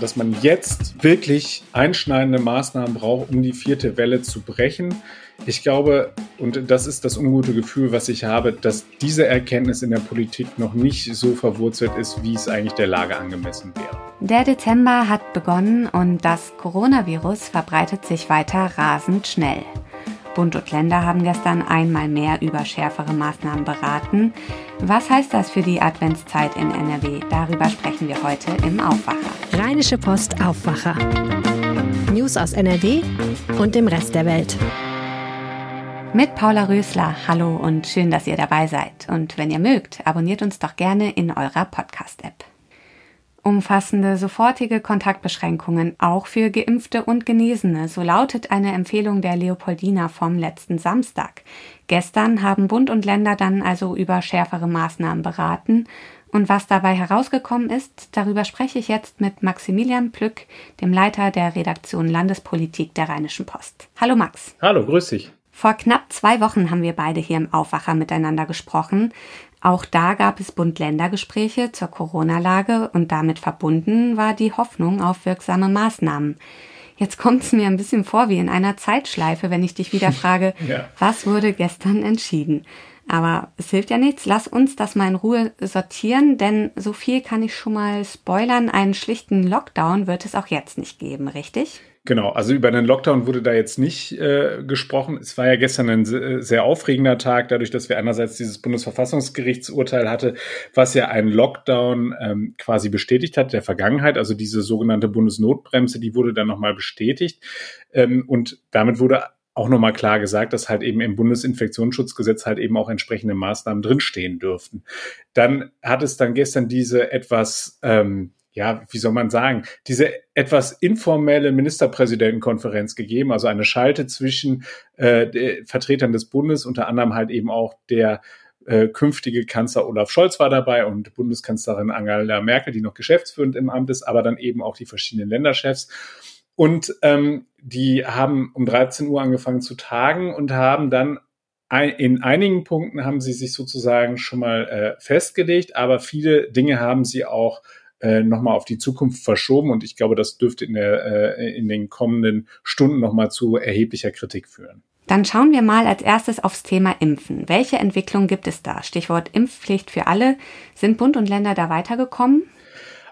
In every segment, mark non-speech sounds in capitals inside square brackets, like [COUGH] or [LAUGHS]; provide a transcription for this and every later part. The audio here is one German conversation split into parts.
dass man jetzt wirklich einschneidende Maßnahmen braucht, um die vierte Welle zu brechen. Ich glaube, und das ist das ungute Gefühl, was ich habe, dass diese Erkenntnis in der Politik noch nicht so verwurzelt ist, wie es eigentlich der Lage angemessen wäre. Der Dezember hat begonnen und das Coronavirus verbreitet sich weiter rasend schnell. Bund und Länder haben gestern einmal mehr über schärfere Maßnahmen beraten. Was heißt das für die Adventszeit in NRW? Darüber sprechen wir heute im Aufwacher. Rheinische Post Aufwacher. News aus NRW und dem Rest der Welt. Mit Paula Rösler. Hallo und schön, dass ihr dabei seid. Und wenn ihr mögt, abonniert uns doch gerne in eurer Podcast-App umfassende sofortige Kontaktbeschränkungen auch für Geimpfte und Genesene, so lautet eine Empfehlung der Leopoldina vom letzten Samstag. Gestern haben Bund und Länder dann also über schärfere Maßnahmen beraten. Und was dabei herausgekommen ist, darüber spreche ich jetzt mit Maximilian Plück, dem Leiter der Redaktion Landespolitik der Rheinischen Post. Hallo Max. Hallo, grüß dich. Vor knapp zwei Wochen haben wir beide hier im Aufwacher miteinander gesprochen. Auch da gab es Bund-Länder-Gespräche zur Corona-Lage und damit verbunden war die Hoffnung auf wirksame Maßnahmen. Jetzt kommt es mir ein bisschen vor wie in einer Zeitschleife, wenn ich dich wieder [LAUGHS] frage, ja. was wurde gestern entschieden? Aber es hilft ja nichts. Lass uns das mal in Ruhe sortieren, denn so viel kann ich schon mal spoilern. Einen schlichten Lockdown wird es auch jetzt nicht geben, richtig? Genau, also über den Lockdown wurde da jetzt nicht äh, gesprochen. Es war ja gestern ein sehr aufregender Tag, dadurch, dass wir einerseits dieses Bundesverfassungsgerichtsurteil hatte, was ja einen Lockdown ähm, quasi bestätigt hat der Vergangenheit. Also diese sogenannte Bundesnotbremse, die wurde dann nochmal bestätigt. Ähm, und damit wurde auch nochmal klar gesagt, dass halt eben im Bundesinfektionsschutzgesetz halt eben auch entsprechende Maßnahmen drinstehen dürften. Dann hat es dann gestern diese etwas ähm, ja, wie soll man sagen, diese etwas informelle Ministerpräsidentenkonferenz gegeben, also eine Schalte zwischen äh, Vertretern des Bundes, unter anderem halt eben auch der äh, künftige Kanzler Olaf Scholz war dabei und Bundeskanzlerin Angela Merkel, die noch geschäftsführend im Amt ist, aber dann eben auch die verschiedenen Länderchefs. Und ähm, die haben um 13 Uhr angefangen zu tagen und haben dann in einigen Punkten haben sie sich sozusagen schon mal äh, festgelegt, aber viele Dinge haben sie auch äh, nochmal auf die Zukunft verschoben und ich glaube, das dürfte in, der, äh, in den kommenden Stunden nochmal zu erheblicher Kritik führen. Dann schauen wir mal als erstes aufs Thema Impfen. Welche Entwicklung gibt es da? Stichwort Impfpflicht für alle. Sind Bund und Länder da weitergekommen?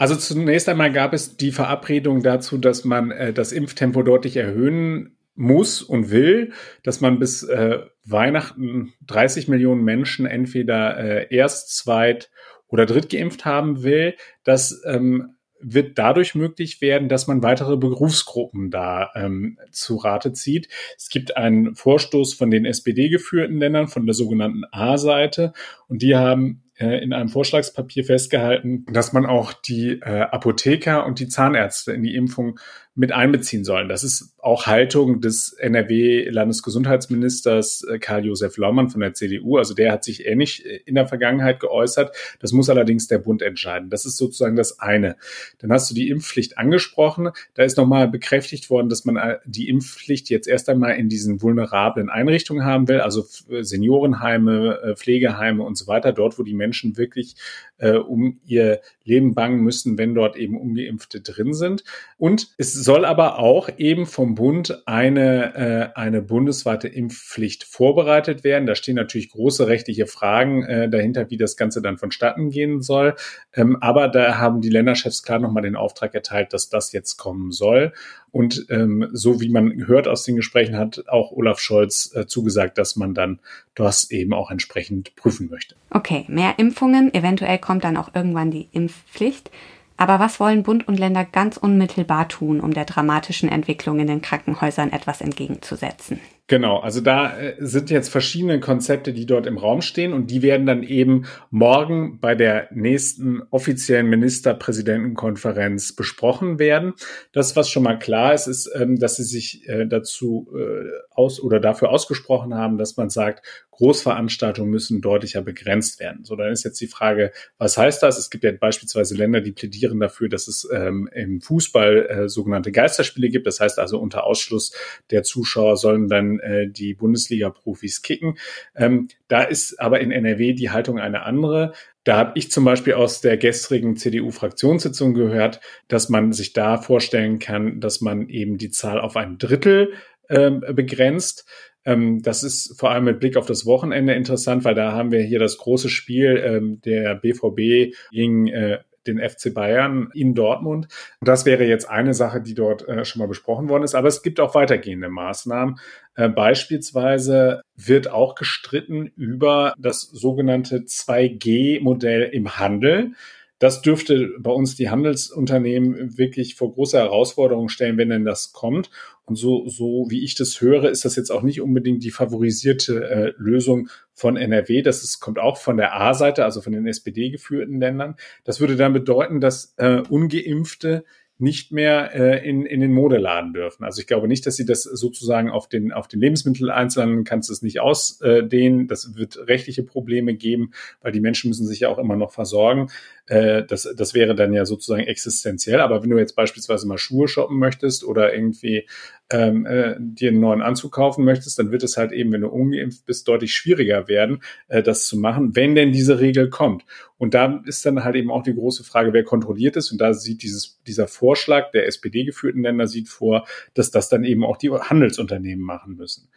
Also zunächst einmal gab es die Verabredung dazu, dass man äh, das Impftempo deutlich erhöhen muss und will, dass man bis äh, Weihnachten 30 Millionen Menschen entweder äh, erst, zweit oder drittgeimpft haben will, das ähm, wird dadurch möglich werden, dass man weitere Berufsgruppen da ähm, zu Rate zieht. Es gibt einen Vorstoß von den SPD-geführten Ländern, von der sogenannten A-Seite, und die haben in einem Vorschlagspapier festgehalten, dass man auch die äh, Apotheker und die Zahnärzte in die Impfung mit einbeziehen sollen. Das ist auch Haltung des NRW-Landesgesundheitsministers äh, Karl-Josef Laumann von der CDU. Also der hat sich ähnlich äh, in der Vergangenheit geäußert. Das muss allerdings der Bund entscheiden. Das ist sozusagen das eine. Dann hast du die Impfpflicht angesprochen. Da ist nochmal bekräftigt worden, dass man äh, die Impfpflicht jetzt erst einmal in diesen vulnerablen Einrichtungen haben will, also Seniorenheime, Pflegeheime und so weiter, dort, wo die Menschen wirklich äh, um ihr Leben bangen müssen, wenn dort eben ungeimpfte drin sind. Und es soll aber auch eben vom Bund eine, äh, eine bundesweite Impfpflicht vorbereitet werden. Da stehen natürlich große rechtliche Fragen äh, dahinter, wie das Ganze dann vonstatten gehen soll. Ähm, aber da haben die Länderchefs klar nochmal den Auftrag erteilt, dass das jetzt kommen soll. Und ähm, so wie man hört aus den Gesprächen, hat auch Olaf Scholz äh, zugesagt, dass man dann das eben auch entsprechend prüfen möchte. Okay, mehr Impfungen. Eventuell kommt dann auch irgendwann die Impfpflicht. Aber was wollen Bund und Länder ganz unmittelbar tun, um der dramatischen Entwicklung in den Krankenhäusern etwas entgegenzusetzen? Genau, also da äh, sind jetzt verschiedene Konzepte, die dort im Raum stehen und die werden dann eben morgen bei der nächsten offiziellen Ministerpräsidentenkonferenz besprochen werden. Das, was schon mal klar ist, ist, ähm, dass sie sich äh, dazu äh, aus oder dafür ausgesprochen haben, dass man sagt, Großveranstaltungen müssen deutlicher begrenzt werden. So, dann ist jetzt die Frage, was heißt das? Es gibt ja beispielsweise Länder, die plädieren dafür, dass es ähm, im Fußball sogenannte Geisterspiele gibt. Das heißt also, unter Ausschluss der Zuschauer sollen dann äh, die Bundesliga-Profis kicken. Ähm, da ist aber in NRW die Haltung eine andere. Da habe ich zum Beispiel aus der gestrigen CDU-Fraktionssitzung gehört, dass man sich da vorstellen kann, dass man eben die Zahl auf ein Drittel äh, begrenzt. Ähm, das ist vor allem mit Blick auf das Wochenende interessant, weil da haben wir hier das große Spiel ähm, der BVB gegen äh, den FC Bayern in Dortmund. Und das wäre jetzt eine Sache, die dort äh, schon mal besprochen worden ist. Aber es gibt auch weitergehende Maßnahmen. Äh, beispielsweise wird auch gestritten über das sogenannte 2G-Modell im Handel. Das dürfte bei uns die Handelsunternehmen wirklich vor große Herausforderungen stellen, wenn denn das kommt. Und so, so wie ich das höre, ist das jetzt auch nicht unbedingt die favorisierte äh, Lösung von NRW. Das ist, kommt auch von der A-Seite, also von den SPD geführten Ländern. Das würde dann bedeuten, dass äh, ungeimpfte nicht mehr äh, in, in den Modeladen dürfen. Also ich glaube nicht, dass sie das sozusagen auf den, auf den Lebensmitteleinzelhandel kannst du es nicht ausdehnen. Das wird rechtliche Probleme geben, weil die Menschen müssen sich ja auch immer noch versorgen. Äh, das, das wäre dann ja sozusagen existenziell. Aber wenn du jetzt beispielsweise mal Schuhe shoppen möchtest oder irgendwie ähm, äh, dir einen neuen Anzug kaufen möchtest, dann wird es halt eben, wenn du ungeimpft bist, deutlich schwieriger werden, äh, das zu machen, wenn denn diese Regel kommt. Und da ist dann halt eben auch die große Frage, wer kontrolliert es. Und da sieht dieses, dieser Vorschlag der SPD-geführten Länder sieht vor, dass das dann eben auch die Handelsunternehmen machen müssen.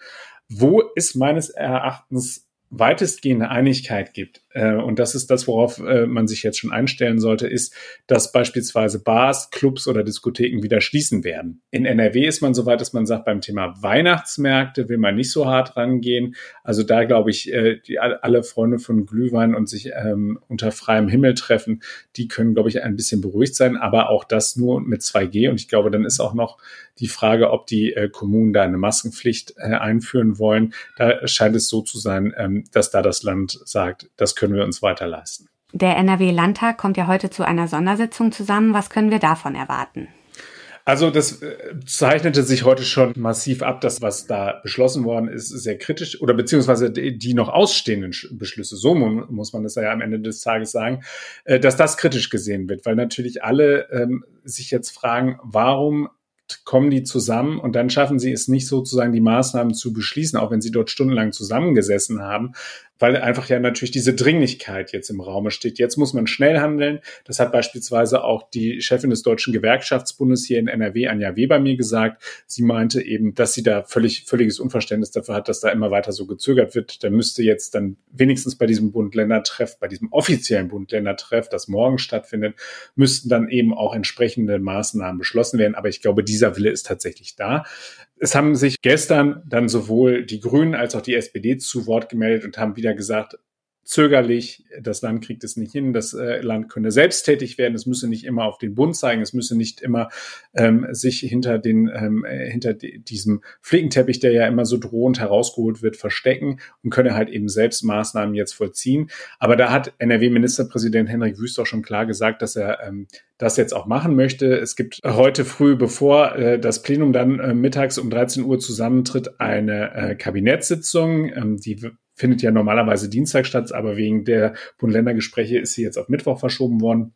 Wo ist meines Erachtens weitestgehende Einigkeit gibt, äh, und das ist das, worauf äh, man sich jetzt schon einstellen sollte, ist, dass beispielsweise Bars, Clubs oder Diskotheken wieder schließen werden. In NRW ist man so weit, dass man sagt, beim Thema Weihnachtsmärkte will man nicht so hart rangehen. Also da glaube ich, äh, die, alle Freunde von Glühwein und sich ähm, unter freiem Himmel treffen, die können, glaube ich, ein bisschen beruhigt sein, aber auch das nur mit 2G. Und ich glaube, dann ist auch noch die Frage, ob die äh, Kommunen da eine Maskenpflicht äh, einführen wollen. Da scheint es so zu sein, ähm, dass da das Land sagt, das können wir uns weiter leisten. Der NRW-Landtag kommt ja heute zu einer Sondersitzung zusammen. Was können wir davon erwarten? Also das äh, zeichnete sich heute schon massiv ab, dass was da beschlossen worden ist, sehr kritisch oder beziehungsweise die noch ausstehenden Beschlüsse, so muss man das ja am Ende des Tages sagen, äh, dass das kritisch gesehen wird, weil natürlich alle ähm, sich jetzt fragen, warum kommen die zusammen und dann schaffen sie es nicht sozusagen die Maßnahmen zu beschließen, auch wenn sie dort stundenlang zusammengesessen haben, weil einfach ja natürlich diese Dringlichkeit jetzt im Raume steht. Jetzt muss man schnell handeln. Das hat beispielsweise auch die Chefin des Deutschen Gewerkschaftsbundes hier in NRW, Anja Weber, mir gesagt. Sie meinte eben, dass sie da völlig, völliges Unverständnis dafür hat, dass da immer weiter so gezögert wird. Da müsste jetzt dann wenigstens bei diesem Bund-Länder-Treff, bei diesem offiziellen Bund-Länder-Treff, das morgen stattfindet, müssten dann eben auch entsprechende Maßnahmen beschlossen werden. Aber ich glaube, dieser Wille ist tatsächlich da. Es haben sich gestern dann sowohl die Grünen als auch die SPD zu Wort gemeldet und haben wieder gesagt, zögerlich, das Land kriegt es nicht hin, das äh, Land könne selbsttätig werden, es müsse nicht immer auf den Bund zeigen, es müsse nicht immer ähm, sich hinter den ähm, äh, hinter diesem Flickenteppich, der ja immer so drohend herausgeholt wird, verstecken und könne halt eben selbst Maßnahmen jetzt vollziehen. Aber da hat NRW-Ministerpräsident Henrik Wüst auch schon klar gesagt, dass er ähm, das jetzt auch machen möchte. Es gibt heute früh, bevor äh, das Plenum dann äh, mittags um 13 Uhr zusammentritt, eine äh, Kabinettssitzung. Ähm, die findet ja normalerweise Dienstag statt, aber wegen der Bund-Länder-Gespräche ist sie jetzt auf Mittwoch verschoben worden.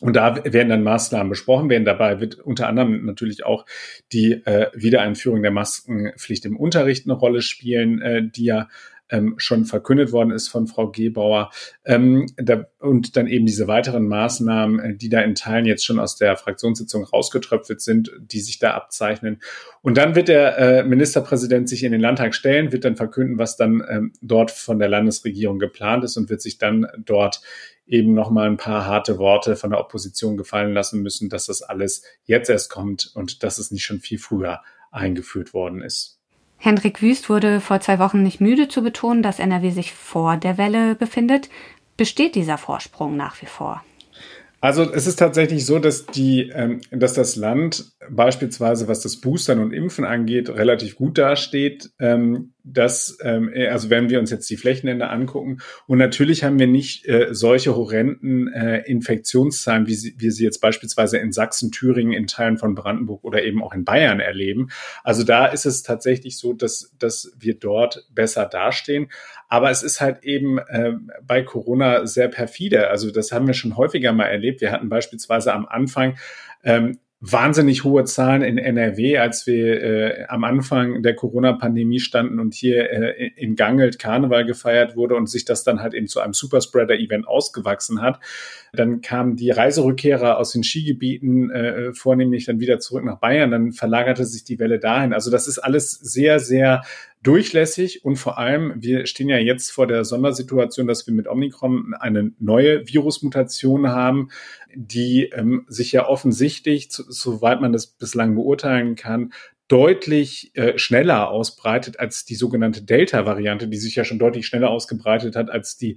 Und da werden dann Maßnahmen besprochen werden. Dabei wird unter anderem natürlich auch die äh, Wiedereinführung der Maskenpflicht im Unterricht eine Rolle spielen, äh, die ja ähm, schon verkündet worden ist von Frau Gebauer. Ähm, da, und dann eben diese weiteren Maßnahmen, äh, die da in Teilen jetzt schon aus der Fraktionssitzung rausgetröpfelt sind, die sich da abzeichnen. Und dann wird der äh, Ministerpräsident sich in den Landtag stellen, wird dann verkünden, was dann ähm, dort von der Landesregierung geplant ist und wird sich dann dort eben noch mal ein paar harte Worte von der Opposition gefallen lassen müssen, dass das alles jetzt erst kommt und dass es nicht schon viel früher eingeführt worden ist. Hendrik Wüst wurde vor zwei Wochen nicht müde zu betonen, dass NRW sich vor der Welle befindet. Besteht dieser Vorsprung nach wie vor? Also es ist tatsächlich so, dass die, ähm, dass das Land beispielsweise, was das Boostern und Impfen angeht, relativ gut dasteht. Ähm, dass, ähm, also wenn wir uns jetzt die Flächenländer angucken, und natürlich haben wir nicht äh, solche horrenden äh, Infektionszahlen, wie sie, wir sie jetzt beispielsweise in Sachsen, Thüringen, in Teilen von Brandenburg oder eben auch in Bayern erleben. Also da ist es tatsächlich so, dass, dass wir dort besser dastehen. Aber es ist halt eben äh, bei Corona sehr perfide. Also das haben wir schon häufiger mal erlebt. Wir hatten beispielsweise am Anfang ähm, wahnsinnig hohe Zahlen in NRW, als wir äh, am Anfang der Corona-Pandemie standen und hier äh, in Gangelt Karneval gefeiert wurde und sich das dann halt eben zu einem Superspreader-Event ausgewachsen hat. Dann kamen die Reiserückkehrer aus den Skigebieten äh, vornehmlich dann wieder zurück nach Bayern. Dann verlagerte sich die Welle dahin. Also das ist alles sehr, sehr durchlässig und vor allem, wir stehen ja jetzt vor der Sondersituation, dass wir mit Omikron eine neue Virusmutation haben, die ähm, sich ja offensichtlich, soweit man das bislang beurteilen kann, deutlich äh, schneller ausbreitet als die sogenannte Delta-Variante, die sich ja schon deutlich schneller ausgebreitet hat als die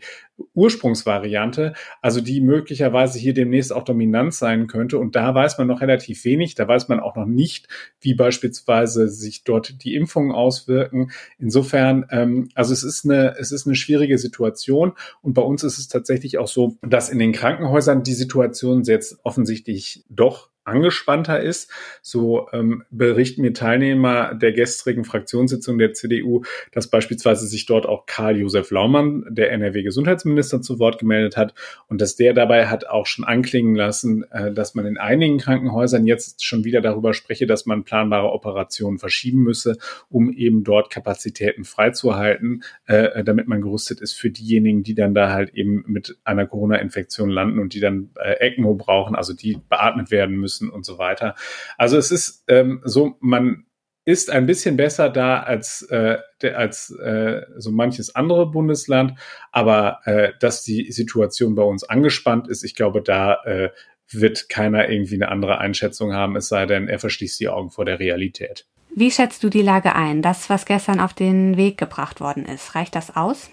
Ursprungsvariante, also die möglicherweise hier demnächst auch dominant sein könnte. Und da weiß man noch relativ wenig. Da weiß man auch noch nicht, wie beispielsweise sich dort die Impfungen auswirken. Insofern, ähm, also es ist eine, es ist eine schwierige Situation. Und bei uns ist es tatsächlich auch so, dass in den Krankenhäusern die Situation jetzt offensichtlich doch angespannter ist. So ähm, berichten mir Teilnehmer der gestrigen Fraktionssitzung der CDU, dass beispielsweise sich dort auch Karl-Josef Laumann, der NRW-Gesundheitsminister, zu Wort gemeldet hat und dass der dabei hat auch schon anklingen lassen, äh, dass man in einigen Krankenhäusern jetzt schon wieder darüber spreche, dass man planbare Operationen verschieben müsse, um eben dort Kapazitäten freizuhalten, äh, damit man gerüstet ist für diejenigen, die dann da halt eben mit einer Corona-Infektion landen und die dann äh, ECMO brauchen, also die beatmet werden müssen müssen und so weiter. Also es ist ähm, so, man ist ein bisschen besser da als, äh, als äh, so manches andere Bundesland, aber äh, dass die Situation bei uns angespannt ist, ich glaube, da äh, wird keiner irgendwie eine andere Einschätzung haben, es sei denn, er verschließt die Augen vor der Realität. Wie schätzt du die Lage ein? Das, was gestern auf den Weg gebracht worden ist, reicht das aus?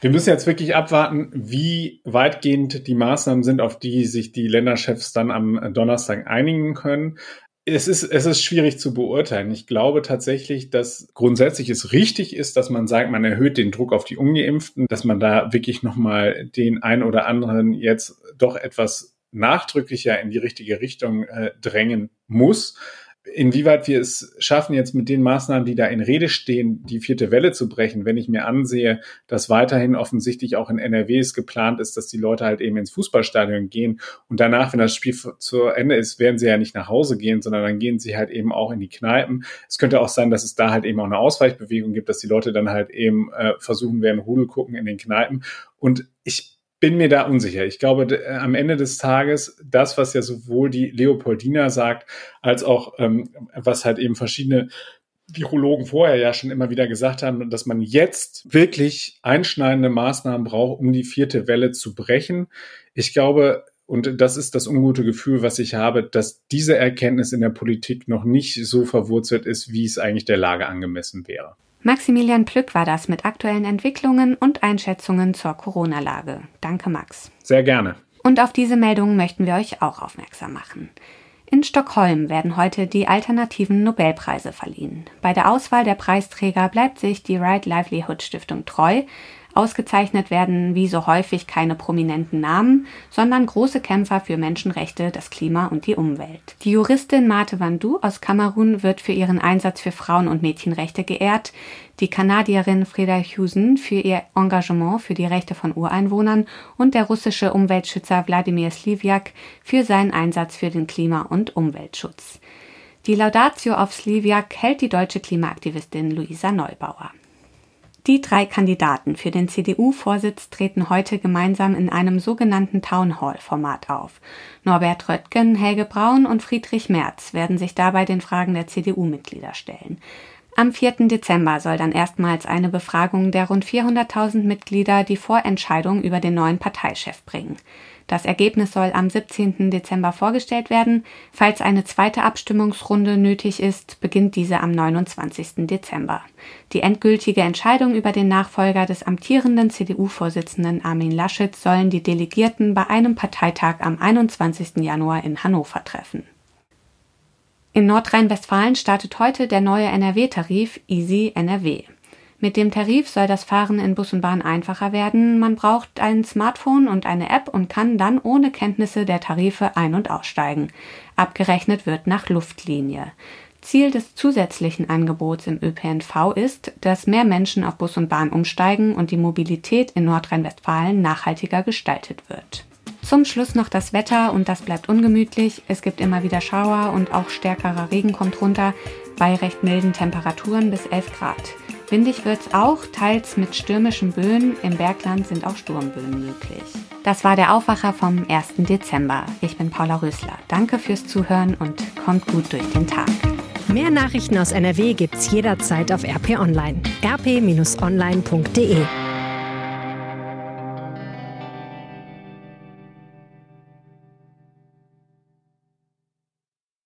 Wir müssen jetzt wirklich abwarten, wie weitgehend die Maßnahmen sind, auf die sich die Länderchefs dann am Donnerstag einigen können. Es ist, es ist schwierig zu beurteilen. Ich glaube tatsächlich, dass grundsätzlich es richtig ist, dass man sagt, man erhöht den Druck auf die Ungeimpften, dass man da wirklich nochmal den ein oder anderen jetzt doch etwas nachdrücklicher in die richtige Richtung äh, drängen muss inwieweit wir es schaffen, jetzt mit den Maßnahmen, die da in Rede stehen, die vierte Welle zu brechen, wenn ich mir ansehe, dass weiterhin offensichtlich auch in NRW es geplant ist, dass die Leute halt eben ins Fußballstadion gehen und danach, wenn das Spiel zu Ende ist, werden sie ja nicht nach Hause gehen, sondern dann gehen sie halt eben auch in die Kneipen. Es könnte auch sein, dass es da halt eben auch eine Ausweichbewegung gibt, dass die Leute dann halt eben äh, versuchen werden, Rudel gucken in den Kneipen. Und ich bin mir da unsicher. Ich glaube, äh, am Ende des Tages, das, was ja sowohl die Leopoldina sagt, als auch ähm, was halt eben verschiedene Virologen vorher ja schon immer wieder gesagt haben, dass man jetzt wirklich einschneidende Maßnahmen braucht, um die vierte Welle zu brechen. Ich glaube, und das ist das ungute Gefühl, was ich habe, dass diese Erkenntnis in der Politik noch nicht so verwurzelt ist, wie es eigentlich der Lage angemessen wäre. Maximilian Plück war das mit aktuellen Entwicklungen und Einschätzungen zur Corona-Lage. Danke, Max. Sehr gerne. Und auf diese Meldungen möchten wir euch auch aufmerksam machen. In Stockholm werden heute die alternativen Nobelpreise verliehen. Bei der Auswahl der Preisträger bleibt sich die Right Livelihood Stiftung treu, Ausgezeichnet werden wie so häufig keine prominenten Namen, sondern große Kämpfer für Menschenrechte, das Klima und die Umwelt. Die Juristin Mate Vandu aus Kamerun wird für ihren Einsatz für Frauen- und Mädchenrechte geehrt, die Kanadierin Freda Husen für ihr Engagement für die Rechte von Ureinwohnern und der russische Umweltschützer Wladimir Sliviak für seinen Einsatz für den Klima- und Umweltschutz. Die Laudatio auf Sliviak hält die deutsche Klimaaktivistin Luisa Neubauer. Die drei Kandidaten für den CDU-Vorsitz treten heute gemeinsam in einem sogenannten Town Hall-Format auf. Norbert Röttgen, Helge Braun und Friedrich Merz werden sich dabei den Fragen der CDU-Mitglieder stellen. Am 4. Dezember soll dann erstmals eine Befragung der rund 400.000 Mitglieder die Vorentscheidung über den neuen Parteichef bringen. Das Ergebnis soll am 17. Dezember vorgestellt werden. Falls eine zweite Abstimmungsrunde nötig ist, beginnt diese am 29. Dezember. Die endgültige Entscheidung über den Nachfolger des amtierenden CDU-Vorsitzenden Armin Laschet sollen die Delegierten bei einem Parteitag am 21. Januar in Hannover treffen. In Nordrhein-Westfalen startet heute der neue NRW-Tarif Easy NRW. Mit dem Tarif soll das Fahren in Bus und Bahn einfacher werden. Man braucht ein Smartphone und eine App und kann dann ohne Kenntnisse der Tarife ein- und aussteigen. Abgerechnet wird nach Luftlinie. Ziel des zusätzlichen Angebots im ÖPNV ist, dass mehr Menschen auf Bus und Bahn umsteigen und die Mobilität in Nordrhein-Westfalen nachhaltiger gestaltet wird. Zum Schluss noch das Wetter und das bleibt ungemütlich. Es gibt immer wieder Schauer und auch stärkerer Regen kommt runter bei recht milden Temperaturen bis 11 Grad. Windig wird's auch, teils mit stürmischen Böen. Im Bergland sind auch Sturmböen möglich. Das war der Aufwacher vom 1. Dezember. Ich bin Paula Rösler. Danke fürs Zuhören und kommt gut durch den Tag. Mehr Nachrichten aus NRW gibt's jederzeit auf RP Online. rp-online.de